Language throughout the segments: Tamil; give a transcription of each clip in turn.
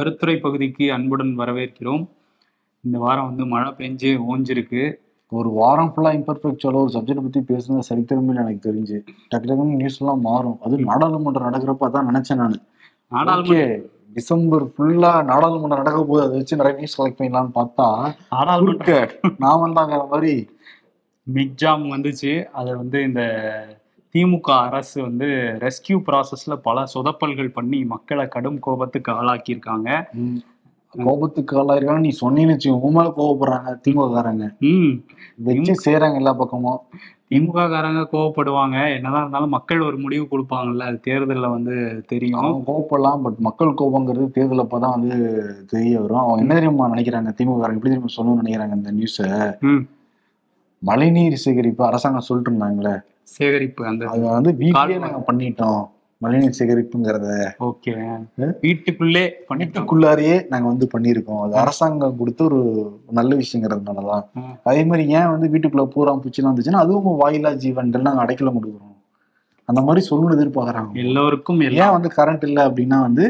கருத்துரை பகுதிக்கு அன்புடன் வரவேற்கிறோம். இந்த வாரம் வந்து மழை பெஞ்சு ஓஞ்சிருக்கு. ஒரு வாரம் ஃபுல்லா இம்பர்ஃபெக்சுவலா ஒரு சப்ஜெக்ட் பத்தி பேசுனது சரித்திரமே எனக்கு தெரிஞ்சு. டக்கு டக்குன்னு நியூஸ் எல்லாம் மாறும். அது நாடாளுமன்றம் நடக்கிறப்ப அதான் நினைச்சேன் நான். நாடாளுமன்ற டிசம்பர் ஃபுல்லா நாடாளுமன்றம் நடக்க போது அதை வச்சு நிறைய நியூஸ் கலெக்ட் பண்ணலாம்னு பார்த்தா நாடாளுமன்ற வந்தாங்கிற மாதிரி மிக்ஜாம் வந்துச்சு. அதை வந்து இந்த திமுக அரசு வந்து ரெஸ்கியூ ப்ராசஸ்ல பல சொதப்பல்கள் பண்ணி மக்களை கடும் கோபத்துக்கு ஆளாக்கியிருக்காங்க. கோபத்துக்கு ஆளாயிருக்காங்க நீ சொன்னீன்னு வச்சுக்கோ உன் மேல கோவப்படுறாங்க திமுக காரங்க ம். வச்சு செய்யறாங்க எல்லா பக்கமும். திமுக காரங்க கோவப்படுவாங்க. என்னதான் இருந்தாலும் மக்கள் ஒரு முடிவு கொடுப்பாங்கல்ல அது தேர்தல்ல வந்து தெரியும். கோவப்படலாம் பட் மக்கள் கோபங்கிறது தேர்தல் அப்பதான் வந்து தெரிய வரும். அவங்க என்ன தெரியுமா நினைக்கிறாங்க திமுக காரங்க எப்படி தெரியுமா சொல்லணும்னு நினைக்கிறாங்க இந்த நியூஸ மழைநீர் சேகரிப்பு அரசாங்கம் சொல்லிட்டு இருந்தாங்களே சேகரிப்பு அந்த அது வந்து கால்வாய். நாங்க பண்ணிட்டோம். மழைநீர் சேகரிப்புங்கிறத. ஓகே. வீட்டுக்குள்ளே வீட்டுக்குள்ளாரையே நாங்க வந்து பண்ணியிருக்கோம். அது அரசாங்கம் கொடுத்த ஒரு நல்ல விஷயங்கிறதுனாலதான். அதே மாதிரி ஏன் வந்து வீட்டுக்குள்ள பூரா பூச்சிலாம் வந்துச்சுன்னா அதுவும் வாயிலா ஜீவன்கள் நாங்க அடைக்கல கொடுக்குறோம். அந்த மாதிரி சொல்லணும்னு எதிர்பார்க்கறாங்க. எல்லோருக்கும் ஏன் வந்து கரண்ட் இல்லை அப்படின்னா வந்து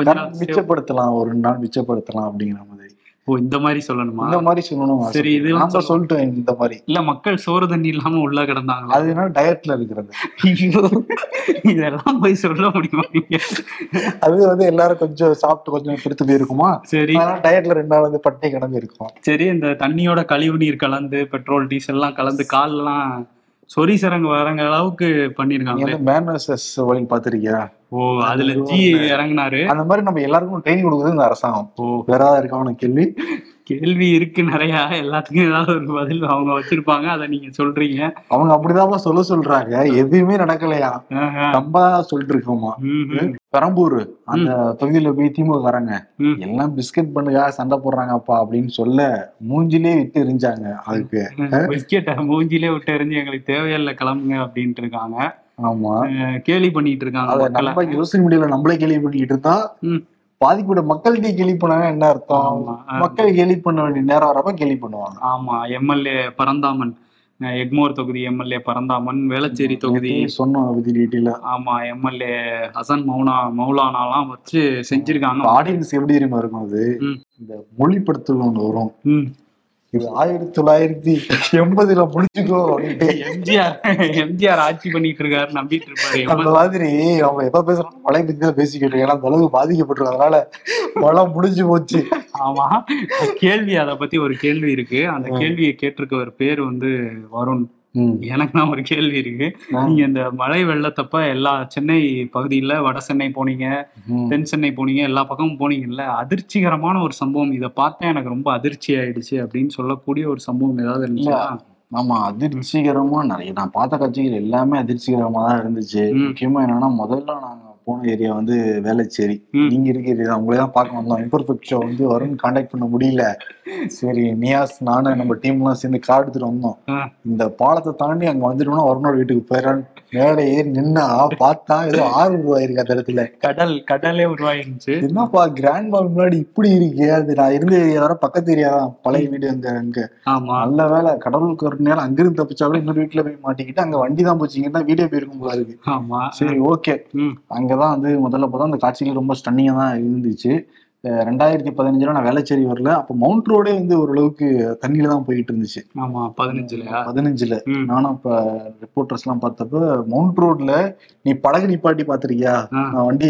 மிச்சப்படுத்தலாம். ஒரு ரெண்டு நாள் மிச்சப்படுத்தலாம் அப்படிங்கிற மாதிரி. ஓ இந்த மாதிரி சொல்லணுமா? இந்த மாதிரி சொல்லணும் சரி, இது தான் சொல்லிட்டேன் இந்த மாதிரி. இல்ல மக்கள் சோறு தண்ணி இல்லாம உள்ள கிடந்தாங்களா? அது என்ன டயட்ல இருக்கிறது. இதெல்லாம் போய் சொல்ல முடியுமா அது வந்து எல்லாரும் கொஞ்சம் சாப்பிட்டு கொஞ்சம் பிடித்து போயிருக்குமா? சரி. டயட்ல ரெண்டு நாள் வந்து பட்டினி கிடந்து இருக்கும். சரி இந்த தண்ணியோட கழிவு நீர் கலந்து பெட்ரோல் டீசல் எல்லாம் கலந்து கால்லாம் சொரி சரங்கு வரங்க அளவுக்கு பண்ணிருக்காங்க மேனசஸ் வழி பாத்திருக்கியா ஓ அதுல ஜி இறங்குனாரு. அந்த மாதிரி நம்ம எல்லாருக்கும் ட்ரைனிங் கொடுக்குறது இந்த அரசாங்கம். ஓ. வேற ஏதாவது கேள்வி. கேள்வி இருக்கு நிறைய. எல்லாத்துக்கும் ஏதாவது ஒரு பதில் அவங்க வச்சிருப்பாங்க. அதை நீங்க சொல்றீங்க. அவங்க அப்படிதான் சொல்ல சொல்றாங்க. எதுவுமே நடக்கலையா. நம்ம தான் சொல்லிட்டு இருக்கோமா. பெரம்பூர் அந்த தொகுதியில போய் திமுக காரங்க ம். எல்லாம் பிஸ்கட் பண்ணுங்க சண்டை போடுறாங்கப்பா அப்படின்னு சொல்ல மூஞ்சிலே விட்டு எரிஞ்சாங்க அதுக்கு. பிஸ்கெட்டை மூஞ்சிலே விட்டு எறிஞ்சு எங்களுக்கு தேவையில்லை கிளம்புங்க அப்படின்ட்டு இருக்காங்க. ஆமா. கேலி பண்ணிட்டு இருக்காங்க. நம்ம யோசனை முடியல நம்மளே கேள்வி பண்ணிக்கிட்டு இருந்தா ம். பாதிப்போட மக்கள்கிட்ட கேள்வி பண்ணாங்க என்ன அர்த்தம்? மக்கள் கேள்வி பண்ண வேண்டிய நேரம் வரப்ப கேள்வி பண்ணுவாங்க. ஆமா எம்எல்ஏ பரந்தாமன் எக்மோர் தொகுதி எம்எல்ஏ பரந்தாமன் வேளச்சேரி தொகுதி. சொன்னோம் ஆமா எம்எல்ஏ ஹசன் மௌனா மௌலானாலாம் வச்சு செஞ்சிருக்காங்க. ஆடியன்ஸ் எப்படி தெரியுமா இருக்கும் அது. இந்த மொழிப்படுத்தல் ஒண்ணு வரும். இது ஆயிரத்தி தொள்ளாயிரத்தி எண்பதுல முடிச்சுக்கோ எம்ஜிஆர் எம்ஜிஆர் ஆட்சி பண்ணிட்டு இருக்காரு நம்பிட்டு இருப்பாரு அந்த மாதிரி அவங்க எப்ப பேசுறாங்க மழை பத்தி தான் பேசிக்கிட்டு. ஏன்னா அந்த அளவுக்கு பாதிக்கப்பட்டிருக்கும் அதனால மழை முடிஞ்சு போச்சு ஆமா கேள்வி அதை பத்தி ஒரு கேள்வி இருக்கு அந்த. கேள்வியை கேட்டிருக்க ஒரு பேர் வந்து வருண். எனக்கு தான் ஒரு கேள்வி இருக்கு. நீங்க இந்த மழை வெள்ளத்தப்ப எல்லா சென்னை பகுதியில வட சென்னை போனீங்க. தென் சென்னை போனீங்க எல்லா பக்கமும் போனீங்கல்ல அதிர்ச்சிகரமான ஒரு சம்பவம் இதை பார்த்தா எனக்கு ரொம்ப அதிர்ச்சி ஆயிடுச்சு அப்படின்னு சொல்லக்கூடிய ஒரு சம்பவம் ஏதாவது இருந்துச்சா ஆமா அதிர்ச்சிகரமா நிறைய நான் பார்த்த காட்சிகள் எல்லாமே அதிர்ச்சிகரமா தான் இருந்துச்சு. முக்கியமா என்னன்னா முதல்ல நாங்க போன ஏரியா வந்து வேளச்சேரி. ம். நீங்க இருக்க ஏரியா உங்களே தான் பார்க்க வந்தோம். இம்பர்ஃபெக்ட் ஷோ வந்து வரும்னு காண்டாக்ட் பண்ண முடியல. சரி நியாஸ் நானும் நம்ம டீம்லாம் சேர்ந்து கார் எடுத்துட்டு வந்தோம். இந்த பாலத்தை தாண்டி அங்க வந்துட்டோம்னா வருணோட வீட்டுக்கு போயிடறான் மேலே ஏறி நின்னா பார்த்தா ஏதோ ஆறு ரூபாய் இருக்கு அந்த இடத்துல. கடல் கடலே உருவாயிருந்துச்சு. என்னப்பா கிராண்ட் மால் முன்னாடி இப்படி இருக்கே? அது நான் இருந்த ஏரியா வர பக்கத்து ஏரியா தான் பழைய வீடு அங்க அங்க. ஆமா. நல்ல வேலை. கடவுளுக்கு ஒரு நேரம் அங்கிருந்து தப்பிச்சா கூட இன்னொரு வீட்டுல போய் மாட்டிக்கிட்டு அங்க வண்டி தான் போச்சு. இங்கன்னா வீடியோ போயிருக்கும் போல இருக்கு. ஆமா. சரி ஓகே. அங்கதான் வந்து முதல்ல பார்த்தா அந்த காட்சிகள் ரொம்ப ஸ்டன்னிங்கா தான் இருந்துச்சு. ரெண்டாயிரத்தி பதினஞ்சுல நான் வேளச்சேரி வரல. அப்ப மவுண்ட் ரோடே வந்து ஓரளவுக்கு தண்ணியில தான் போயிட்டு இருந்துச்சு. ஆமா பதினஞ்சுல. ம். நானும் இப்ப ரிப்போர்ட்டர்ஸ் எல்லாம் பார்த்தப்ப மவுண்ட் ரோட்ல நீ படகு நிப்பாட்டி பாத்திருக்கியா நான் வண்டி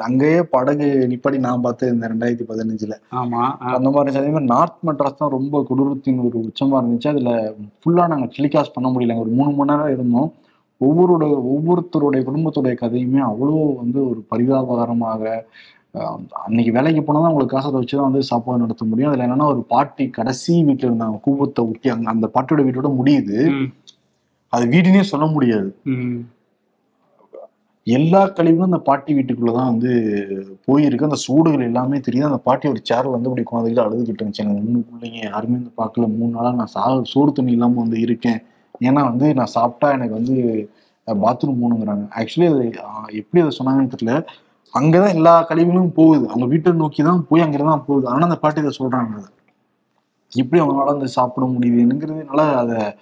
அங்கேயே படகு நிப்பாட்டி நான் பார்த்தேன் இந்த ரெண்டாயிரத்தி பதினஞ்சுல. ஆமா அந்த மாதிரி இருந்துச்சு. அதே மாதிரி நார்த் மெட்ராஸ் தான் ரொம்ப கொடூரத்தின் ஒரு உச்சமா இருந்துச்சு. அதுல ஃபுல்லா நாங்க டெலிகாஸ்ட் பண்ண முடியல ஒரு மூணு மணி நேரம் இருந்தோம். ஒவ்வொருடைய ஒவ்வொருத்தருடைய குடும்பத்துடைய கதையுமே அவ்வளோ வந்து ஒரு பரிதாபகரமாக அன்னைக்கு வேலைக்கு போனால் தான் அவங்களுக்கு காசை வச்சு தான் வந்து சாப்பாடு நடத்த முடியும். அதுல என்னன்னா ஒரு பாட்டி கடைசி வீட்டுல இருந்தாங்க கூவத்தை ஊட்டி அங்க அந்த பாட்டியோட வீட்டோட முடியுது. அது வீடுனே சொல்ல முடியாது. எல்லா கழிவும் அந்த பாட்டி வீட்டுக்குள்ளதான் வந்து போயிருக்கு. அந்த சூடுகள் எல்லாமே தெரியுது. அந்த பாட்டி ஒரு சேர் வந்து அப்படி குழந்தைகிட்ட அழுதுகிட்டு இருந்துச்சு. எனக்கு மூணு பிள்ளைங்க யாருமே வந்து பார்க்கல. மூணு நாளா நான் சா சோறு தண்ணி இல்லாம வந்து இருக்கேன். ஏன்னா வந்து நான் சாப்பிட்டா எனக்கு வந்து பாத்ரூம் போகணுங்கிறாங்க. ஆக்சுவலி அது எப்படி அதை சொன்னாங்கன்னு தெரியல. அங்கதான் எல்லா கழிவுகளும் போகுது. அவங்க வீட்டை நோக்கி தான் போய் அங்கிருந்தான் போகுது. ஆனா அந்த பாட்டி இதை சொல்றாங்க. எப்படி அவங்களால அந்த சாப்பிட முடியுதுங்கிறதுனால அதை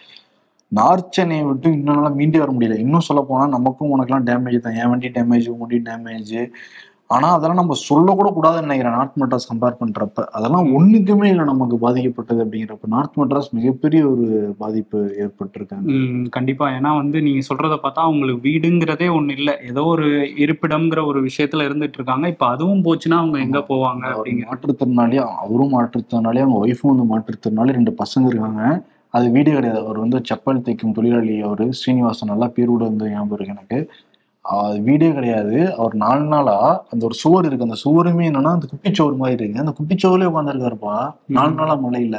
நார்த் சென்னையை விட்டு இன்னும் மீண்டு வர முடியல. இன்னும் சொல்ல போனால் நமக்கும் உனக்கெல்லாம் டேமேஜ் தான். என் வண்டி டேமேஜ் உன் வண்டி டேமேஜ் ஆனா அதெல்லாம் நம்ம சொல்லக்கூட கூடாதுன்னு நினைக்கிறேன். நார்த் மெட்ராஸ் கம்பேர் பண்றப்ப. அதெல்லாம் ஒண்ணுக்குமே இல்லை நமக்கு பாதிக்கப்பட்டது அப்படிங்கிறப்ப. நார்த் மெட்ராஸ் மிகப்பெரிய ஒரு பாதிப்பு ஏற்பட்டிருக்காங்க. கண்டிப்பா. ஏன்னா வந்து நீங்க சொல்றத பார்த்தா அவங்களுக்கு வீடுங்கிறதே ஒண்ணு இல்ல. ஏதோ ஒரு இருப்பிடம்ங்கிற ஒரு விஷயத்துல இருந்துட்டு இருக்காங்க இப்ப அதுவும் போச்சுன்னா அவங்க எங்க போவாங்க அவர் அப்படிங்கிற மாற்றுத்திறனாளி அவரும் மாற்றுத்திறனாளி அவங்க ஒய்ஃபும் வந்து மாற்றுத்திறனாளி. ரெண்டு பசங்க இருக்காங்க. அது வீடு கிடையாது. அவர் வந்து செப்பல் தைக்கும் தொழிலாளி அவரு. ஸ்ரீனிவாசன் நல்லா பேரோட வந்து ஞாபகம் இருக்கு எனக்கு. அது வீடே கிடையாது. அவர் நாலு நாளா அந்த ஒரு சுவர் இருக்கு. அந்த சுவருமே என்னன்னா அந்த குட்டிச்சோறு மாதிரி இருக்கு. அந்த குட்டிச்சோர்லயே உட்காந்துருக்காருப்பா நாலு நாளா மழையில.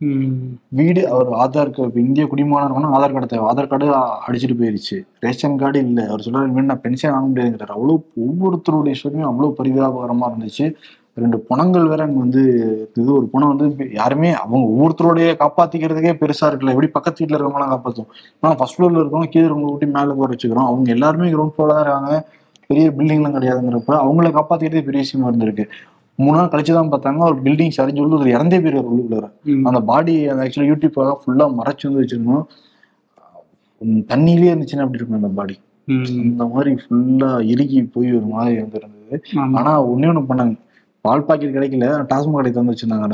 ம், வீடு அவர் ஆதார் கார்டு இந்திய குடிமகனா ஆதார் கார்டு தேவை ஆதார் கார்டு அடிச்சிட்டு போயிருச்சு. ரேஷன் கார்டு இல்லை. அவர் சொல்றாரு "இனிமேல் நான் பென்ஷன் வாங்க முடியாதுங்கிறார். அவ்வளோ ஒவ்வொருத்தருடைய விஷயமே அவ்வளோ பரிதாபகரமா இருந்துச்சு. ரெண்டு பணங்கள் வேற அங்க வந்து இது ஒரு பணம் வந்து யாருமே அவங்க ஒவ்வொருத்தருடைய காப்பாத்திக்கிறதுக்கே பெருசா இருக்குல்ல. எப்படி பக்கத்து வீட்டுல இருக்கவங்களாம் காப்பாத்தும் ஆனா ஃபர்ஸ்ட் ஃப்ளோர்ல இருக்கவங்க கீழே இருக்கவங்க ஊட்டி மேல போற வச்சுக்கிறோம். அவங்க எல்லாருமே கிரவுண்ட் ஃப்ளோர்ல தான் இருக்காங்க. பெரிய பில்டிங்லாம் கிடையாதுங்கிறப்ப அவங்கள காப்பாத்திக்கிறதே பெரிய விஷயமா இருந்திருக்கு. மூணு நாள் கழிச்சு தான் பார்த்தாங்க. ஒரு பில்டிங் சரிஞ்சு உள்ள ஒரு இறந்தே பேர் உள்ளுக்குள்ள. அந்த பாடி அந்த ஆக்சுவலி யூடியூப்பாக ஃபுல்லா மறைச்சு வந்து வச்சிருந்தோம். தண்ணியிலே இருந்துச்சுன்னா அப்படி இருக்கும் அந்த பாடி இந்த மாதிரி ஃபுல்லா இறுகி போய் ஒரு மாதிரி வந்து இருந்தது. ஆனா ஒண்ணே ஒண்ணு பண்ணாங்க. பால் பாக்கெட் கிடைக்கல டாஸ்மாக் கடை திறந்து வச்சிருந்தாங்க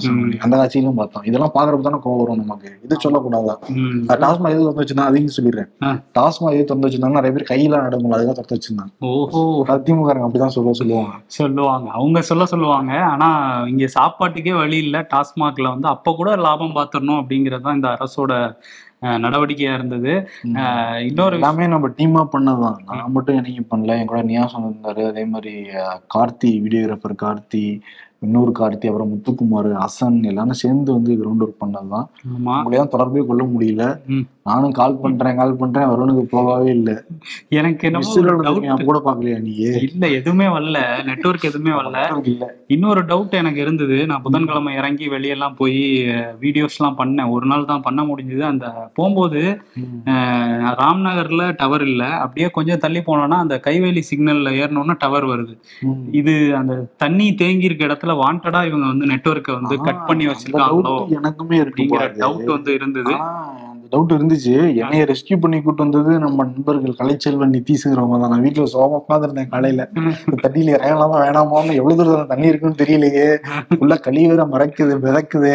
அந்த காட்சியிலும் பார்த்தோம். இதெல்லாம் பாக்குறப்ப தானே கோவம் வரும் நமக்கு. இது சொல்லக்கூடாதா? டாஸ்மாக் எது திறந்து வச்சிருந்தா அதையும் சொல்லிடுறேன். டாஸ்மாக் எது திறந்து வச்சிருந்தாங்க? நிறைய பேர் கையில நடக்கும் அதுதான் திறந்து வச்சிருந்தாங்க. ஓஹோ. அதிமுக அப்படிதான் சொல்ல சொல்லுவாங்க. சொல்லுவாங்க. அவங்க சொல்ல சொல்லுவாங்க. ஆனா இங்க சாப்பாட்டுக்கே வழி இல்ல. டாஸ்மாக்ல வந்து அப்ப கூட லாபம் பார்த்துடணும் அப்படிங்கறது தான் இந்த அரசோட நடவடிக்கையா இருந்தது. அஹ், இன்னொரு எல்லாமே நம்ம டீமா பண்ணதுதான். நான் மட்டும் என்னைக்கு பண்ணல. என் கூட நியாசம் இருந்தாரு. அதே மாதிரி கார்த்தி வீடியோகிராஃபர் கார்த்தி இன்னொரு கார்த்தி அப்புறம் முத்துக்குமார் ஹசன் எல்லாரும் சேர்ந்து வந்து கிரவுண்ட் ஒர்க் ஆமா. உங்களையும் தொடர்பே கொள்ள முடியல. நானும் கால் பண்றேன் கால் பண்றேன் வருணுக்கு போகவே இல்லை. எனக்கு. நான் கூட பாக்கலையா நீ? இல்ல எதுவுமே வரல. நெட்வொர்க் எதுவுமே வரல. இல்ல. இன்னொரு டவுட் எனக்கு இருந்தது. நான் புதன்கிழமை இறங்கி வெளியெல்லாம் போய் வீடியோஸ்லாம் பண்ணேன். ஒரு நாள் தான் பண்ண முடிஞ்சது. அந்த போகும்போது ராம்நகர்ல டவர் இல்ல. அப்படியே கொஞ்சம் தள்ளி போனோம்னா அந்த கைவேலி சிக்னல்ல ஏறணும்னா டவர் வருது. இது அந்த தண்ணி தேங்கி இருக்க இடத்துல வாண்டடா இவங்க வந்து நெட்வொர்க்கை வந்து கட் பண்ணி வச்சிருக்காங்களோ எனக்குமே அப்படிங்கிற இருக்கு டவுட் வந்து இருந்தது. டவுட் இருந்துச்சு. என்னைய ரெஸ்கியூ பண்ணி கூட்டு வந்தது நம்ம நண்பர்கள் கலைச்செல்வன் நிதிஷ்ங்கிறவங்க தான். நான் வீட்டுல சோகமா உட்காந்துருந்தேன் காலையில. தண்ணியில இறங்கலாமா வேணாமான்னு எவ்வளவு தூரம் தண்ணி இருக்குன்னு தெரியலையே. உள்ள கழி வேற மறைக்குது மிதக்குது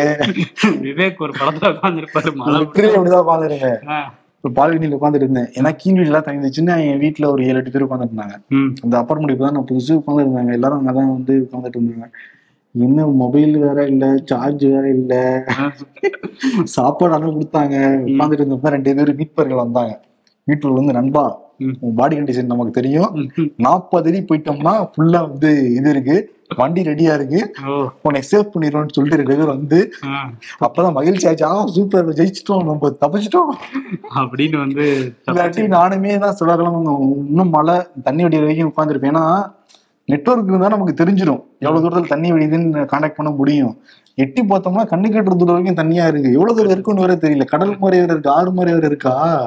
விவேக் ஒரு படத்துல உட்காந்துருப்பாரு அப்படிதான் ஒரு பால்கனியில உட்காந்துட்டு இருந்தேன் ஏன்னா கீழ் வீடு எல்லாம் தங்கிச்சுன்னா என் வீட்டுல ஒரு ஏழு எட்டு பேர் ம், அந்த அப்பார்ட்மெண்ட் இப்பதான் நான் புதுசு உட்காந்துருந்தாங்க எல்லாரும் அங்கதான் வந்து உட்காந்துட்டு இருந்தாங்க. என்ன மொபைல் வேற இல்ல சார்ஜ் வேற இல்ல. சாப்பாடு ஆனால் கொடுத்தாங்க உட்காந்துட்டு இருந்தப்ப ரெண்டு பேர் மீட்பர்கள் வந்தாங்க. வீட்டுல வந்து நண்பா பாடி கண்டிஷன் நமக்கு தெரியும். நாற்பது அடி போயிட்டோம்னா ஃபுல்லா வந்து இது இருக்கு. வண்டி ரெடியா இருக்கு. உன்னை சேவ் பண்ணிடுவோம்னு சொல்லிட்டு ரெண்டு பேர் வந்து அப்பதான் மகிழ்ச்சி ஆச்சு. ஆ சூப்பர் ஜெயிச்சிட்டோம். நம்ம தப்பிச்சிட்டோம். அப்படின்னு வந்து இல்லாட்டி நானுமே தான் சொல்லலாம் இன்னும் மழை தண்ணி வடிகிற வரைக்கும் உட்காந்துருப்பேன் ஏன்னா நெட்ஒர்க் இருந்தா நமக்கு தெரிஞ்சிடும் எவ்வளவு தூரத்துல தண்ணி வடியுதுன்னு காண்டாக்ட் பண்ண முடியும். எட்டி பார்த்தோம்னா கண்ணு கட்டுற தூரம் வரைக்கும் தண்ணியா இருக்கு. எவ்வளவு தூரம் இருக்குன்னு வேற தெரியல. கடல் மாதிரி வேற இருக்கு. ஆறு மாதிரி வேற இருக்கா?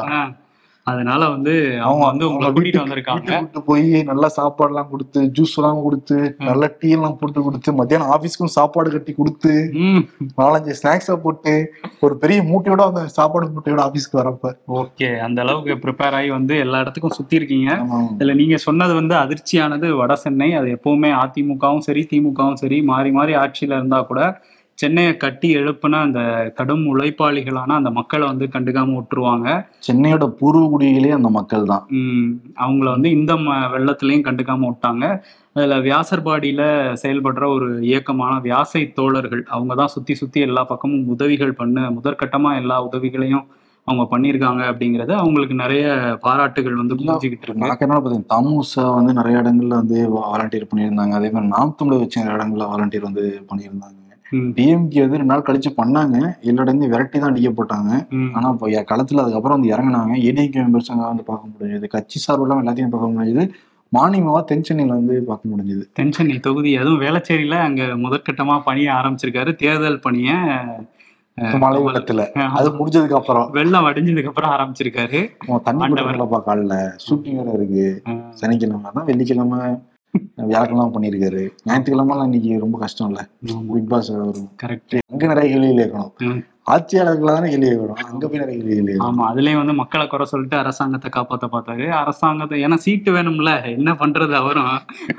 அதனால வந்து அவங்க வந்து உங்களை கூட்டிட்டு வந்திருக்காங்க. கூட்டு போய் நல்லா சாப்பாடு எல்லாம் கொடுத்து ஜூஸ் எல்லாம் கொடுத்து நல்ல டீ எல்லாம் போட்டு கொடுத்து மத்தியானம் ஆபீஸ்க்கும் சாப்பாடு கட்டி கொடுத்து நாலஞ்சு ஸ்நாக்ஸா போட்டு ஒரு பெரிய மூட்டையோட அந்த சாப்பாடு மூட்டையோட ஆபீஸ்க்கு வரப்ப ஓகே அந்த அளவுக்கு ப்ரிப்பேர் ஆகி வந்து எல்லா இடத்துக்கும் சுத்தி இருக்கீங்க. இதுல நீங்க சொன்னது வந்து அதிர்ச்சியானது வட சென்னை அது எப்பவுமே அதிமுகவும் சரி திமுகவும் சரி மாறி மாறி ஆட்சியில இருந்தா கூட சென்னையை கட்டி எழுப்புன அந்த கடும் உழைப்பாளிகளான அந்த மக்களை வந்து கண்டுக்காம விட்டுருவாங்க. சென்னையோட பூர்வ குடிகளே அந்த மக்கள் தான் அவங்கள வந்து இந்த ம- வெள்ளத்திலையும் கண்டுக்காம விட்டாங்க. அதுல வியாசர்பாடியில செயல்படுற ஒரு இயக்கமான வியாசை தோழர்கள் அவங்க தான் சுத்தி சுத்தி எல்லா பக்கமும் உதவிகள் பண்ண முதற்கட்டமா எல்லா உதவிகளையும் அவங்க பண்ணியிருக்காங்க அப்படிங்கறது அவங்களுக்கு நிறைய பாராட்டுகள் வந்து குமிஞ்சுக்கிட்டு இருக்கு. என்ன பார்த்தீங்கன்னா தாமுசா வந்து நிறைய இடங்கள்ல வந்து வாலண்டியர் பண்ணியிருந்தாங்க. அதே மாதிரி நாம் தமிழர் வச்ச நிறைய இடங்கள்ல வாலண்டியர் வந்து பண்ணியிருந்தாங்க. டிஎம்கே வந்து ரெண்டு நாள் கழிச்சு பண்ணாங்க. எல்லா இடங்களையும் விரட்டி தான் அடிக்கப்பட்டாங்க ம், ஆனா இப்போ களத்துல அதுக்கப்புறம் வந்து இறங்குனாங்க. ஏடிஎம்கே மெம்பர்ஸ் வந்து பார்க்க முடிஞ்சது. கட்சி சார்பெல்லாம் எல்லாத்தையும் பார்க்க முடிஞ்சது. மானியமாவா தென் சென்னையில வந்து பார்க்க முடிஞ்சது. தென்சென்னை தொகுதி அதுவும் வேளச்சேரியில அங்க முதற்கட்டமா பணிய ஆரம்பிச்சிருக்காரு. தேர்தல் பணிய மழை வெள்ளத்துல. அது முடிஞ்சதுக்கு அப்புறம் வெள்ளம் வடிஞ்சதுக்கு அப்புறம் ஆரம்பிச்சிருக்காரு தண்ணி. படலப்பா காலில். ஷூட்டிங் வேற இருக்கு. சனிக்கிழமை தான் வெள்ளிக்கிழமை. வியாழக்கிழமை பண்ணியிருக்காரு. ஞாயிற்றுக்கிழமெல்லாம் இன்னைக்கு ரொம்ப கஷ்டம் இல்ல பிக் பாஸ் வரும். கரெக்ட் அங்க நிறைய கேள்விகள் கேட்கணும். ம். ஆட்சியாளர்களை தானே கேள்வி வரும். அங்க போய் நிறைய கேள்வி ஆமா அதுலயும் வந்து மக்களை குறை சொல்லிட்டு அரசாங்கத்தை காப்பாத்த பார்த்தாரு. அரசாங்கத்தை ஏன்னா சீட்டு வேணும்ல என்ன பண்றது அவரும்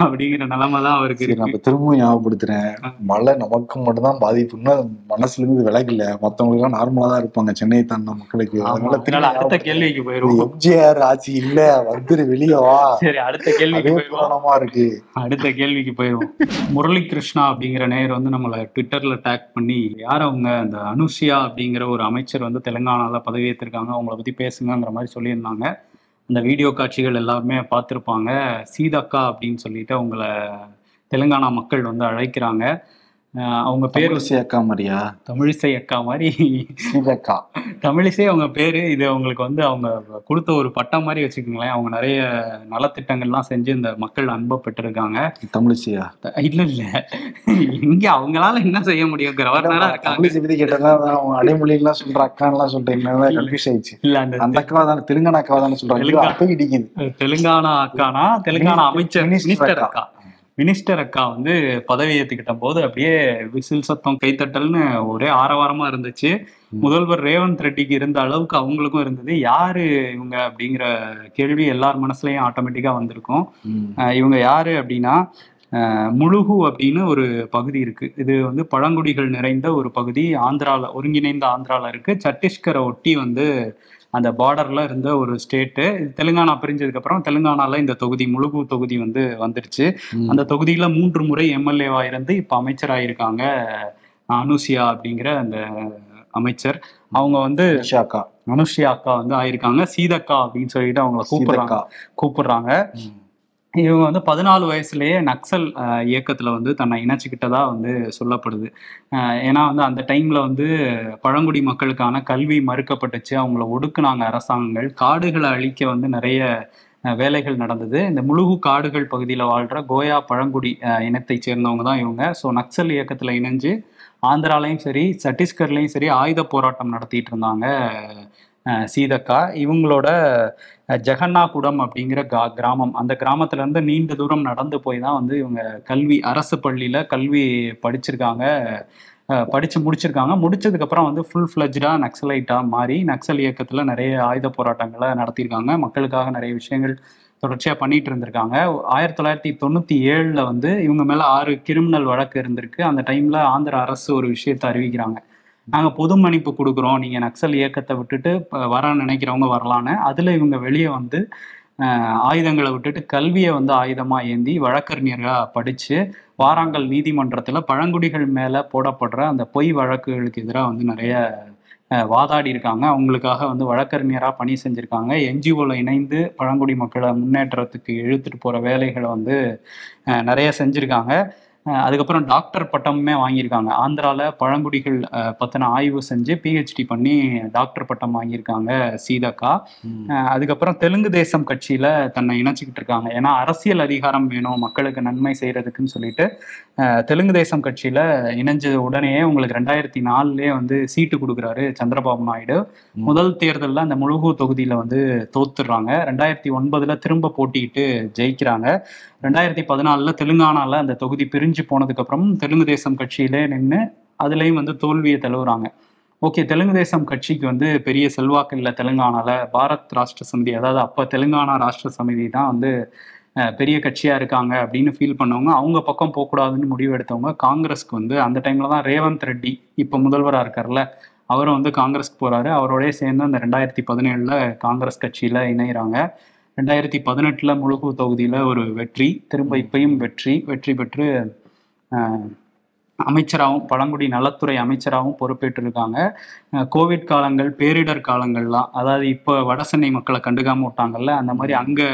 அப்படிங்கிற நிலைமை தான் அவருக்கு நம்ம திரும்பவும் ஞாபகப்படுத்துறேன். மழை நமக்கு மட்டும்தான் பாதிப்புன்னா மனசுல இருந்து விலகல மத்தவங்களுக்கு எல்லாம் நார்மலா தான் இருப்பாங்க. சென்னையை தாண்டின மக்களுக்கு. அதனால திரும்பி அடுத்த. கேள்விக்கு போயிருவோம். எம்ஜிஆர் ஆட்சி இல்ல வந்துரு வெளியே வா. சரி அடுத்த கேள்விக்கு போயிருவோம். புராணமா இருக்கு. அடுத்த கேள்விக்கு போயிடும் முரளி கிருஷ்ணா அப்படிங்கிற நேயர் வந்து நம்மளை ட்விட்டர்ல டேக் பண்ணி யார் அவங்க? அந்த அனுஷியா அப்படிங்கிற ஒரு அமைச்சர் வந்து தெலுங்கானால பதவியேற்றிருக்காங்க. அவங்கள பத்தி பேசுங்கங்கிற மாதிரி சொல்லியிருந்தாங்க. அந்த வீடியோ காட்சிகள் எல்லாருமே பார்த்துருப்பாங்க. சீதக்கா அப்படின்னு சொல்லிட்டு அவங்கள தெலுங்கானா மக்கள் வந்து அழைக்கிறாங்க. அவங்க பேர் அக்கா மாதிரியா? தமிழிசை அக்கா மாதிரி. சீதக்கா. தமிழிசை அவங்க பேரு இது அவங்களுக்கு வந்து அவங்க கொடுத்த ஒரு பட்டம் மாதிரி வச்சுக்கோங்களேன். அவங்க நிறைய நலத்திட்டங்கள்லாம் செஞ்சு இந்த மக்கள் அன்பை பெற்றிருக்காங்க. தமிழிசையா? இல்ல இல்ல. இங்க அவங்களால என்ன செய்ய முடியும்? கவர்னரா இருக்காங்க. கேட்டா அவங்க அடைமொழி எல்லாம் சொல்ற அக்கான்லாம் சொல்றீங்க கன்ஃபியூஸ் ஆயிடுச்சு. இல்ல அந்த அந்த அக்காவா தானே தெலுங்கானா அக்காவா தானே சொல்றாங்க தெலுங்கானா அக்கானா தெலுங்கானா அமைச்சர் மினிஸ்டர் அக்கா. மினிஸ்டர் அக்கா வந்து பதவி ஏத்துக்கிட்ட போது அப்படியே விசில் சத்தம் கைத்தட்டல்னு ஒரே ஆரவாரமா இருந்துச்சு. முதல்வர் ரேவந்த் ரெட்டிக்கு இருந்த அளவுக்கு அவங்களுக்கும் இருந்தது. யாரு இவங்க அப்படிங்கிற கேள்வி எல்லார் மனசுலயும் ஆட்டோமேட்டிக்கா வந்திருக்கும். இவங்க யாரு அப்படின்னா முழுகு அப்படின்னு ஒரு பகுதி இருக்கு. இது வந்து பழங்குடிகள் நிறைந்த ஒரு பகுதி. ஆந்திரால ஒருங்கிணைந்த ஆந்திரால இருக்கு. சத்தீஸ்கரை ஒட்டி வந்து அந்த பார்டர்ல இருந்த ஒரு ஸ்டேட்டு தெலுங்கானா பிரிஞ்சதுக்கு அப்புறம் தெலுங்கானால இந்த தொகுதி முழுகு தொகுதி வந்து வந்துருச்சு. அந்த தொகுதியில மூன்று முறை எம்எல்ஏவா இருந்து இப்ப அமைச்சராயிருக்காங்க அனுசியா அப்படிங்கிற அந்த அமைச்சர். அவங்க வந்து அனுஷியா அக்கா வந்து ஆயிருக்காங்க சீதக்கா அப்படின்னு சொல்லிட்டு அவங்கள கூப்பிடுறாங்க. கூப்பிடுறாங்க. இவங்க வந்து பதினாலு வயசுலேயே நக்சல் இயக்கத்தில் வந்து தன்னை இணைச்சிக்கிட்டதாக வந்து சொல்லப்படுது. ஏன்னா வந்து அந்த டைமில் வந்து பழங்குடி மக்களுக்கான கல்வி மறுக்கப்பட்டுச்சு. அவங்கள ஒடுக்குனாங்க அரசாங்கங்கள். காடுகளை அழிக்க வந்து நிறைய வேலைகள் நடந்தது. இந்த முழுகு காடுகள் பகுதியில் வாழ்கிற கோயா பழங்குடி இனத்தைச் சேர்ந்தவங்க தான் இவங்க. ஸோ நக்சல் இயக்கத்தில் இணைஞ்சு ஆந்திராலையும் சரி சத்தீஸ்கர்லையும் சரி ஆயுத போராட்டம் நடத்திட்டு இருந்தாங்க சீதக்கா இவங்களோட ஜெகன்னா ஜெகன்னாகுடம் அப்படிங்கிற கா கிராமம். அந்த கிராமத்துலேருந்து நீண்ட தூரம் நடந்து போய் தான் வந்து இவங்க கல்வி அரசு பள்ளியில் கல்வி படிச்சிருக்காங்க. படித்து முடிச்சிருக்காங்க. முடிச்சதுக்கப்புறம் வந்து ஃபுல் ஃபிளஜ்டா நக்சலைட்டாக மாறி நக்சல் இயக்கத்தில் நிறைய ஆயுத போராட்டங்களை நடத்தியிருக்காங்க. மக்களுக்காக நிறைய விஷயங்கள் தொடர்ச்சியாக பண்ணிட்டு இருந்திருக்காங்க. ஆயிரத்தி தொள்ளாயிரத்தி தொண்ணூற்றி ஏழில் வந்து இவங்க மேலே ஆறு கிரிமினல் வழக்கு இருந்திருக்கு. அந்த டைமில் ஆந்திர அரசு ஒரு விஷயத்தை அறிவிக்கிறாங்க. நாங்கள் பொது மன்னிப்பு கொடுக்குறோம். நீங்கள் நக்சல் இயக்கத்தை விட்டுட்டு இப்ப வர நினைக்கிறவங்க வரலான்னு. அதில் இவங்க வெளியே வந்து ஆயுதங்களை விட்டுட்டு கல்வியை வந்து ஆயுதமாக ஏந்தி வழக்கறிஞர்களாக படித்து வாராங்கல் நீதிமன்றத்தில் பழங்குடிகள் மேலே போடப்படுற அந்த பொய் வழக்குகளுக்கு எதிராக வந்து நிறைய வாதாடி இருக்காங்க. அவங்களுக்காக வந்து வழக்கறிஞராக பணி செஞ்சுருக்காங்க. என்ஜிஓவில் இணைந்து பழங்குடி மக்களை முன்னேற்றத்துக்கு இழுத்துட்டு போகிற வேலைகளை வந்து நிறைய செஞ்சுருக்காங்க. அதுக்கப்புறம் டாக்டர் பட்டமுமே வாங்கியிருக்காங்க. ஆந்திராவில் பழங்குடிகள் பத்தின ஆய்வு செஞ்சு பிஹெச்டி பண்ணி டாக்டர் பட்டம் வாங்கியிருக்காங்க சீதாக்கா. அதுக்கப்புறம் தெலுங்கு தேசம் கட்சியில தன்னை இணைச்சிக்கிட்டு இருக்காங்க. ஏன்னா அரசியல் அதிகாரம் வேணும் மக்களுக்கு நன்மை செய்யறதுக்குன்னு சொல்லிட்டு தெலுங்கு தேசம் கட்சியில இணைஞ்ச உடனேயே உங்களுக்கு ரெண்டாயிரத்தி நாலுலயே வந்து சீட்டு கொடுக்குறாரு சந்திரபாபு நாயுடு. முதல் தேர்தல்ல அந்த முழுகு தொகுதியில வந்து தோத்துடுறாங்க. ரெண்டாயிரத்தி ஒன்பதுல திரும்ப போட்டியிட்டு ஜெயிக்கிறாங்க. ரெண்டாயிரத்தி பதினாலுல தெலுங்கானால அந்த தொகுதி பிரிஞ்சு போனதுக்கு அப்புறம் தெலுங்கு தேசம் கட்சியிலே நின்று அதுலயும் வந்து தோல்வியை தழுவுறாங்க. ஓகே தெலுங்கு தேசம் கட்சிக்கு வந்து பெரிய செல்வாக்கு இல்லை தெலுங்கானால பாரத் ராஷ்டிர சமிதி அதாவது அப்போ தெலுங்கானா ராஷ்டிர சமிதி தான் வந்து பெரிய கட்சியா இருக்காங்க அப்படின்னு ஃபீல் பண்ணவங்க அவங்க பக்கம் போகக்கூடாதுன்னு முடிவு எடுத்தவங்க காங்கிரஸ்க்கு வந்து அந்த டைம்ல தான் ரேவந்த் ரெட்டி இப்போ முதல்வராக இருக்கார்ல அவரும் வந்து காங்கிரஸ்க்கு போறாரு. அவரோடய சேர்ந்து அந்த ரெண்டாயிரத்தி பதினேழுல காங்கிரஸ் கட்சியில இணைகிறாங்க ரெண்டாயிரத்தி பதினெட்டுல முழுகு தொகுதியில ஒரு வெற்றி திரும்ப இப்பயும் வெற்றி வெற்றி பெற்று அமைச்சராகவும் பழங்குடி நலத்துறை அமைச்சராகவும் பொறுப்பேற்றிருக்காங்க. கோவிட் காலங்கள் பேரிடர் காலங்கள்லாம் அதாவது இப்போ வடசென்னை மக்களை கண்டுக்காம விட்டாங்கல்ல அந்த மாதிரி அங்கே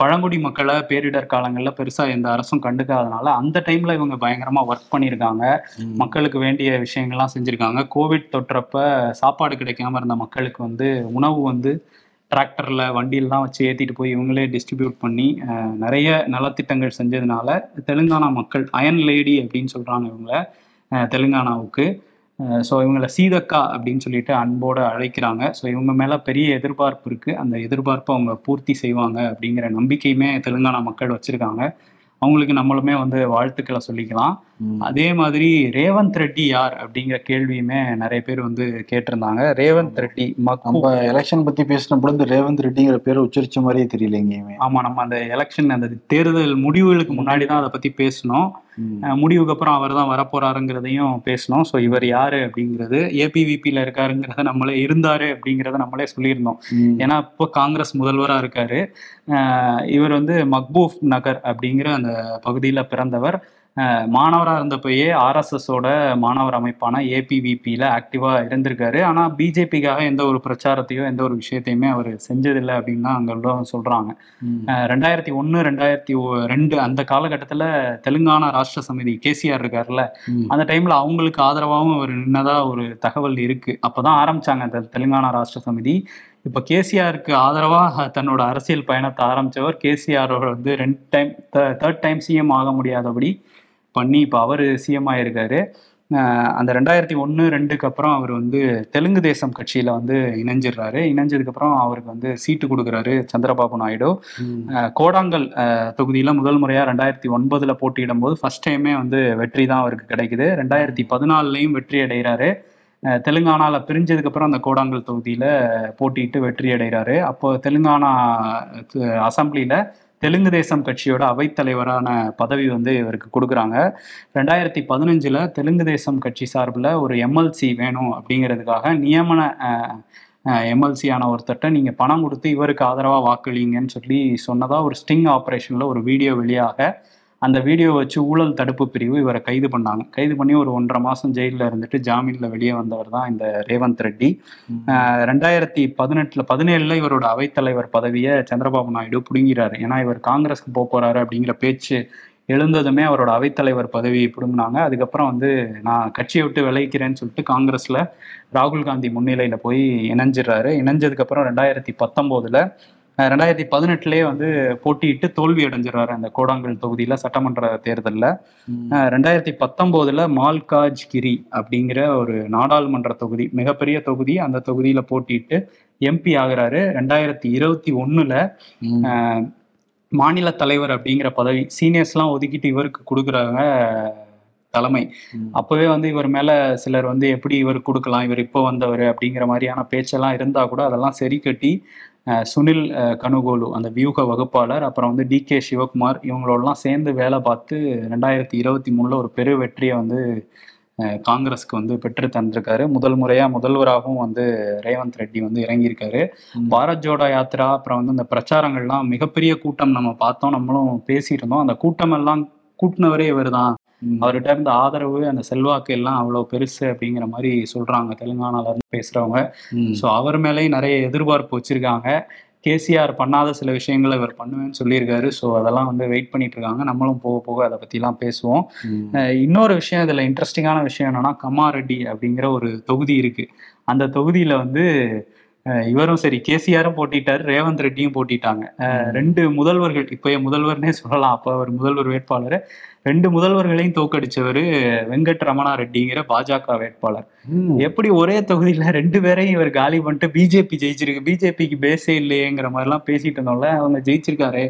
பழங்குடி மக்களை பேரிடர் காலங்களில் பெருசாக எந்த அரசும் கண்டுக்காதனால அந்த டைமில் இவங்க பயங்கரமாக ஒர்க் பண்ணியிருக்காங்க. மக்களுக்கு வேண்டிய விஷயங்கள்லாம் செஞ்சுருக்காங்க. கோவிட் தொற்றப்ப சாப்பாடு கிடைக்காம இருந்த மக்களுக்கு வந்து உணவு வந்து டிராக்டரில் வண்டியிலலாம் வச்சு ஏற்றிட்டு போய் இவங்களே டிஸ்ட்ரிபியூட் பண்ணி நிறைய நலத்திட்டங்கள் செஞ்சதுனால தெலுங்கானா மக்கள் அயன் லேடி அப்படின்னு சொல்கிறாங்க இவங்கள தெலுங்கானாவுக்கு. ஸோ இவங்கள சீதக்கா அப்படின்னு சொல்லிட்டு அன்போடு அழைக்கிறாங்க. ஸோ இவங்க மேலே பெரிய எதிர்பார்ப்பு இருக்குது அந்த எதிர்பார்ப்பை அவங்க பூர்த்தி செய்வாங்க அப்படிங்கிற நம்பிக்கையுமே தெலுங்கானா மக்கள் வச்சுருக்காங்க. அவங்களுக்கு நம்மளுமே வந்து வாழ்த்துக்களை சொல்லிக்கலாம். அதே மாதிரி ரேவந்த் ரெட்டி யார் அப்படிங்கிற கேள்வியுமே நிறைய பேர் வந்து கேட்டிருந்தாங்க. ரேவந்த் ரெட்டி நம்ம எலெக்ஷன் பத்தி பேசின பொழுது ரேவந்த் ரெட்டிங்கிற பேரை உச்சரிச்ச மாதிரியே தெரியல எங்கேயுமே. ஆமா நம்ம அந்த எலெக்ஷன் அந்த தேர்தல் முடிவுகளுக்கு முன்னாடி தான் அதை பத்தி பேசணும் முடிவுக்கு அப்புறம் அவர் தான் வரப்போறாருங்கிறதையும் பேசணும் ஸோ இவர் யாரு அப்படிங்கிறது ஏபிவிபியில் இருக்காருங்கிறத நம்மளே இருந்தாரு அப்படிங்கிறத நம்மளே சொல்லியிருந்தோம். ஏன்னா இப்போ காங்கிரஸ் முதல்வரா இருக்காரு. இவர் வந்து மக்பூப் நகர் அப்படிங்கிற அந்த பகுதியில் பிறந்தவர். அஹ் மாணவரா இருந்தப்பயே ஆர்எஸ்எஸோட மாணவர் அமைப்பான ஏபிவிபியில் ஆக்டிவா இருந்திருக்காரு ஆனா பிஜேபிக்காக எந்த ஒரு பிரச்சாரத்தையோ எந்த ஒரு விஷயத்தையுமே அவர் செஞ்சதில்லை அப்படின்னு தான் அங்க உள்ளவங்க சொல்றாங்க ம். அஹ் ரெண்டாயிரத்தி ஒன்று ரெண்டாயிரத்தி ரெண்டு அந்த காலகட்டத்தில் தெலுங்கானா ராஷ்டிர சமிதி கேசிஆர் இருக்கார்ல. அந்த டைம்ல அவங்களுக்கு ஆதரவாகவும் அவர் நின்னதா ஒரு தகவல் இருக்கு அப்பதான் ஆரம்பிச்சாங்க அந்த தெலுங்கானா ராஷ்டிர சமிதி இப்ப கேசிஆருக்கு ஆதரவா தன்னோட அரசியல் பயணத்தை ஆரம்பிச்சவர் கேசிஆரோட வந்து ரெண்டு டைம் தேர்ட் டைம் சிஎம் ஆக முடியாதபடி பண்ணி இப்ப அவர் சிஎம் ஆயிருக்காரு. அந்த ரெண்டாயிரத்தி ஒன்று ரெண்டுக்கு அப்புறம் அவர் வந்து தெலுங்கு தேசம் கட்சியில வந்து இணைஞ்சிடுறாரு. இணைஞ்சதுக்கு அப்புறம் அவருக்கு வந்து சீட்டு கொடுக்குறாரு சந்திரபாபு நாயுடு. கோடாங்கல் தொகுதியில முதல் முறையா ரெண்டாயிரத்தி ஒன்பதுல போட்டியிடும் போது ஃபர்ஸ்ட் டைமே வந்து வெற்றி தான் அவருக்கு கிடைக்குது. ரெண்டாயிரத்தி பதினாலுலயும் வெற்றி அடைகிறாரு. அஹ், தெலுங்கானால பிரிஞ்சதுக்கு அப்புறம் அந்த கோடாங்கல் தொகுதியில போட்டியிட்டு வெற்றி அடைகிறாரு. அப்போ தெலுங்கானா அசெம்பிளியில தெலுங்கு தேசம் கட்சியோட அவைத்தலைவரான பதவி வந்து இவருக்கு கொடுக்குறாங்க. ரெண்டாயிரத்தி பதினஞ்சில் தெலுங்கு தேசம் கட்சி சார்பில் ஒரு எம்எல்சி வேணும் அப்படிங்கிறதுக்காக நியமன எம்எல்சியான ஒருத்தட்ட நீங்கள் பணம் கொடுத்து இவருக்கு ஆதரவாக வாக்களிங்கன்னு சொல்லி சொன்னதாக ஒரு ஸ்டிங் ஆப்ரேஷனில் ஒரு வீடியோ வெளியாக அந்த வீடியோ வச்சு ஊழல் தடுப்பு பிரிவு இவரை கைது பண்ணாங்க. கைது பண்ணி ஒரு ஒன்றரை மாதம் ஜெயிலில் இருந்துட்டு ஜாமீனில் வெளியே வந்தவர் தான் இந்த ரேவந்த் ரெட்டி. ரெண்டாயிரத்தி பதினெட்டுல பதினேழுல இவரோட அவைத்தலைவர் பதவியை சந்திரபாபு நாயுடு பிடுங்கிறாரு. ஏன்னா இவர் காங்கிரஸ்க்கு போக போறாரு அப்படிங்கிற பேச்சு எழுந்ததுமே அவரோட அவைத்தலைவர் பதவியை பிடுங்கினாங்க. அதுக்கப்புறம் வந்து நான் கட்சியை விட்டு விலகிக்கிறேன்னு சொல்லிட்டு காங்கிரஸ்ல ராகுல் காந்தி முன்னிலையில போய் இணைஞ்சிடுறாரு. இணைஞ்சதுக்கு அப்புறம் ரெண்டாயிரத்தி பத்தொன்பதுல அஹ் ரெண்டாயிரத்தி பதினெட்டுலயே வந்து போட்டியிட்டு தோல்வி அடைஞ்சிடறாரு அந்த கோடாங்கல் தொகுதியில சட்டமன்ற தேர்தல்ல. ரெண்டாயிரத்தி பத்தொம்போதுல மால்காஜ் கிரி அப்படிங்கிற ஒரு நாடாளுமன்ற தொகுதி மிகப்பெரிய தொகுதி. அந்த தொகுதியில போட்டிட்டு எம்பி ஆகுறாரு. ரெண்டாயிரத்தி இருபத்தி. அஹ், மாநில தலைவர் அப்படிங்கிற பதவி சீனியர்ஸ்லாம் ஒதுக்கிட்டு இவருக்கு கொடுக்குறாங்க தலைமை. அப்பவே வந்து இவர் மேல சிலர் வந்து எப்படி இவர் கொடுக்கலாம் இவர் இப்போ வந்தவர் அப்படிங்கிற மாதிரியான பேச்செல்லாம் இருந்தா கூட அதெல்லாம் சரி கட்டி சுனில் கனுகோலு அந்த வியூக வகுப்பாளர் அப்புறம் வந்து டி கே சிவகுமார் இவங்களோடலாம் சேர்ந்து வேலை பார்த்து ரெண்டாயிரத்தி இருபத்தி மூணுல ஒரு பெரு வெற்றியை வந்து காங்கிரஸ்க்கு வந்து பெற்று தந்திருக்காரு முதல் முறையா முதல்வராகவும் வந்து ரேவந்த் ரெட்டி வந்து இறங்கியிருக்காரு. பாரத் ஜோடோ யாத்ரா அப்புறம் வந்து இந்த பிரச்சாரங்கள்லாம் மிகப்பெரிய கூட்டம் நம்ம பார்த்தோம் நம்மளும் பேசிட்டு இருந்தோம் அந்த கூட்டம் எல்லாம் கூட்டினவரே இவர் தான். அவர்கிட்ட இருந்த ஆதரவு அந்த செல்வாக்கு எல்லாம் அவ்வளவு பெருசு அப்படிங்கிற மாதிரி சொல்றாங்க. தெலுங்கானால இருந்து பேசுறவங்க. ஸோ அவர் மேலேயும் நிறைய எதிர்பார்ப்பு வச்சிருக்காங்க. கேசிஆர் பண்ணாத சில விஷயங்களை இவர் பண்ணுவேன்னு சொல்லியிருக்காரு. ஸோ அதெல்லாம் வந்து வெயிட் பண்ணிட்டு இருக்காங்க. நம்மளும் போக போக அதை பத்திலாம் பேசுவோம். இன்னொரு விஷயம் இதுல இன்ட்ரெஸ்டிங்கான விஷயம் என்னன்னா கமாரெட்டி அப்படிங்கிற ஒரு தொகுதி இருக்கு. அந்த தொகுதியில வந்து இவரும் சரி கேசிஆரும் போட்டிட்டாரு ரேவந்த் ரெட்டியும் போட்டிட்டாங்க. ரெண்டு முதல்வர்கள் இப்போய முதல்வர்னே சொல்லலாம் அப்போ அவர் முதல்வர் வேட்பாளர். ரெண்டு முதல்வர்களையும் தோக்கடிச்சவர் வெங்கட் ரமணா ரெட்டிங்கிற பாஜக வேட்பாளர். எப்படி ஒரே தொகுதியில ரெண்டு பேரையும் இவர் காலி பண்ணிட்டு பிஜேபி ஜெயிச்சிருக்கு பிஜேபிக்கு பேஸே இல்லையேங்கிற மாதிரிலாம் பேசிட்டு இருந்தோம்ல அவங்க ஜெயிச்சிருக்காரு.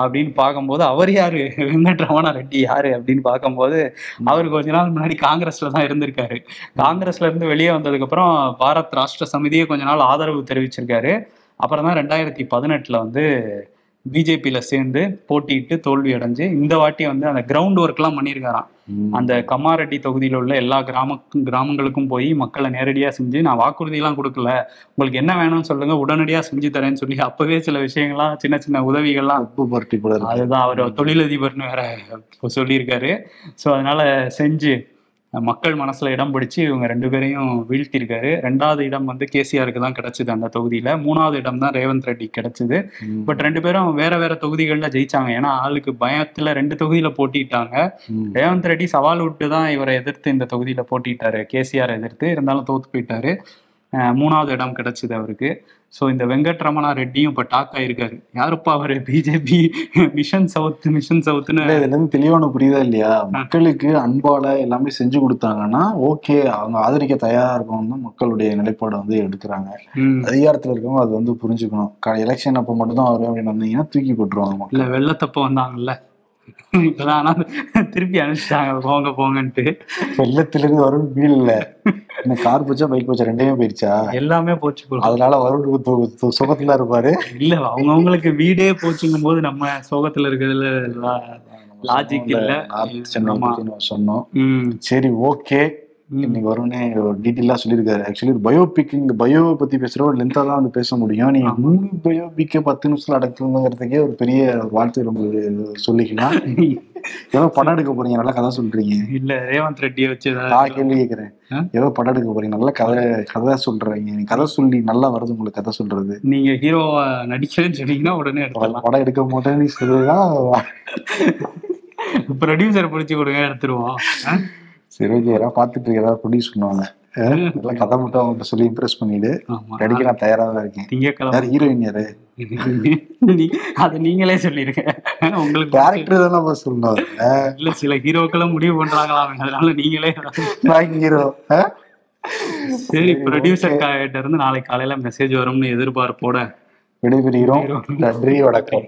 அப்படின்னு பார்க்கும்போது அவர் யாரு? வெங்கட் ரமணா ரெட்டி யாரு அப்படின்னு பார்க்கும்போது அவர் கொஞ்ச நாள் முன்னாடி காங்கிரஸ்ல தான் இருந்திருக்காரு. காங்கிரஸ்ல இருந்து வெளியே வந்ததுக்கு அப்புறம் பாரத் ராஷ்டிர சமிதியே கொஞ்ச நாள் ஆதரவு தெரிவிச்சிருக்காரு. அப்புறம் தான் ரெண்டாயிரத்தி பதினெட்டுல வந்து பிஜேபியில சேர்ந்து போட்டியிட்டு தோல்வி அடைஞ்சு இந்த வாட்டி வந்து அந்த கிரவுண்ட் ஒர்க்லாம் பண்ணியிருக்காராம். அந்த கம்மாரெட்டி தொகுதியில் உள்ள எல்லா கிராம கிராமங்களுக்கும் போய் மக்களை நேரடியாக செஞ்சு நான் வாக்குறுதியெல்லாம் கொடுக்கல உங்களுக்கு என்ன வேணும்னு சொல்லுங்க உடனடியாக செஞ்சு தரேன்னு சொல்லி அப்பவே சில விஷயங்கள்லாம் சின்ன சின்ன உதவிகள்லாம். அதுதான் அவர் தொழிலதிபர்னு வேற சொல்லியிருக்காரு ஸோ அதனால செஞ்சு மக்கள் மனசுல இடம் பிடிச்சு இவங்க ரெண்டு பேரையும் வீழ்த்தியிருக்காரு. ரெண்டாவது இடம் வந்து கேசிஆருக்கு தான் கிடைச்சது அந்த தொகுதியில. மூணாவது இடம் தான் ரேவந்த் ரெட்டி கிடைச்சது. பட் ரெண்டு பேரும் வேற வேற தொகுதிகள்ல ஜெயிச்சாங்க. ஏன்னா ஆளுக்கு பயத்துல ரெண்டு தொகுதியில போட்டிட்டாங்க. ரேவந்த் ரெட்டி சவால் விட்டு தான் இவரை எதிர்த்து இந்த தொகுதியில போட்டிட்டாரு. கேசிஆர் எதிர்த்து. இருந்தாலும் தோத்து போயிட்டாரு. அஹ் மூணாவது இடம் கிடைச்சது அவருக்கு. ஸோ இந்த வெங்கட் ரமணா ரெட்டியும் இப்போ டாக் ஆயிருக்காரு. யாருப்பா அவரு? பிஜேபி மிஷன் சவுத் மிஷன் சவுத்னு இல்ல, இதுல இருந்து தெளிவான புரியுதா இல்லையா? மக்களுக்கு அன்பால எல்லாமே செஞ்சு கொடுத்தாங்கன்னா ஓகே அவங்க ஆதரிக்க தயாரா இருக்கணும் தான் மக்களுடைய நிலைப்பாடை வந்து எடுக்கிறாங்க. அதிகாரத்துல இருக்கவங்க அது வந்து புரிஞ்சுக்கணும். எலெக்ஷன் அப்ப மட்டும் தான் வரும் அப்படின்னு வந்தீங்கன்னா தூக்கி போட்டுருவாங்க இல்ல வெள்ளத்தப்ப வந்தாங்கல்ல. இப்பதான் ஆனா திருப்பி அனுப்பிச்சிட்டாங்க. போங்க போங்கன்ட்டு. வெள்ளத்திலிருந்து வருண் இல்ல. என்ன கார் போச்சா பைக் போச்சா ரெண்டையுமே போயிருச்சா? எல்லாமே போச்சு. அதனால வருண் சுகத்துல இருப்பாரு. இல்ல அவங்கவங்களுக்கு வீடே போச்சுங்கும் போது நம்ம சோகத்துல இருக்கிறதுல Logic இல்ல. சொன்னோம். சரி ஓகே இன்னைக்கு வருணே டீட்டெயிலா சொல்லியிருக்காரு. ஆக்சுவலி பயோபிக் இந்த பயோ பத்தி பேசுறோம். லென்த்தா தான் வந்து பேச முடியும். நீங்க மூணு பயோபிக்க பத்து நிமிஷத்துல அடக்கணுங்கிறதுக்கே ஒரு பெரிய ஒரு வாழ்த்து உங்களுக்கு சொல்லிக்கலாம் ஏதோ படம் எடுக்க போறீங்க நல்லா கதை சொல்றீங்க. இல்ல ரேவந்த் ரெட்டியை வச்சு நான் கேள்வி கேட்கிறேன்? ஏதோ படம் எடுக்க போறீங்க நல்லா கதை கதை சொல்றீங்க. கதை சொல்லி நல்லா வருது உங்களுக்கு கதை சொல்றது. நீங்க ஹீரோவா நடிக்கிறேன்னு சொன்னீங்கன்னா உடனே எடுத்துடலாம். படம் எடுக்க மாட்டேன்னு சொல்லுதான் ப்ரொடியூசர் பிடிச்சி கொடுங்க எடுத்துருவோம்? சரி ஓகே யாராவது பார்த்துட்டு ஏதாவது ப்ரொடியூஸ் பண்ணுவாங்க? நல்லா கதை மட்டும் அவங்கள்ட்ட சொல்லி இம்ப்ரெஸ் பண்ணிடு. நடிக்க நான் தயாரா தான் இருக்கேன். திங்கக்கிழமை யார் ஹீரோயின் யாரு? அது நீங்களே சொல்லிருக்க உங்களுக்கு டேரக்டர் தானே நம்ம சொல்லணும்? இல்ல சில ஹீரோக்கெல்லாம் முடிவு பண்றாங்களாம். அதனால நீங்களே நான் ஹீரோ சரி ப்ரொடியூசர் கிட்ட இருந்து நாளைக்கு காலையில மெசேஜ் வரும்னு எதிர்பார்ப்போட விடைபெறுகிறோம். நன்றி வணக்கம்.